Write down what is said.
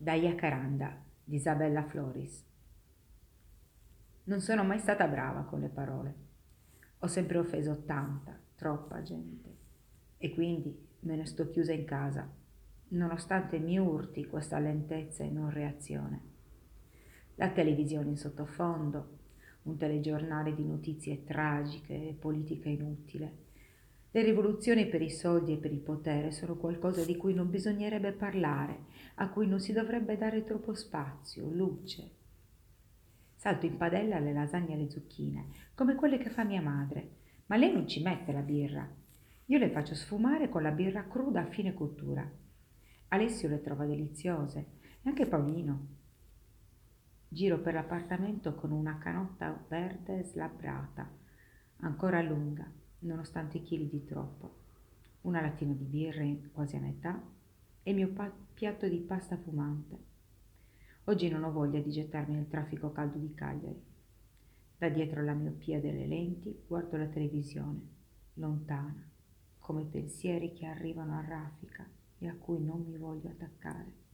da Jacaranda di Isabella Floris. Non sono mai stata brava con le parole. Ho sempre offeso tanta, troppa gente. E quindi me ne sto chiusa in casa, nonostante mi urti questa lentezza e non reazione. La televisione in sottofondo, un telegiornale di notizie tragiche e politica inutile le rivoluzioni per i soldi e per il potere sono qualcosa di cui non bisognerebbe parlare, a cui non si dovrebbe dare troppo spazio, luce. Salto in padella le lasagne e le zucchine, come quelle che fa mia madre, ma lei non ci mette la birra. Io le faccio sfumare con la birra cruda a fine cottura. Alessio le trova deliziose e anche Paolino. Giro per l'appartamento con una canotta verde slabbrata, ancora lunga, nonostante i chili di troppo, una lattina di birra quasi a metà e il mio pa- piatto di pasta fumante. Oggi non ho voglia di gettarmi nel traffico caldo di Cagliari. Da dietro la miopia delle lenti guardo la televisione, lontana, come pensieri che arrivano a raffica e a cui non mi voglio attaccare.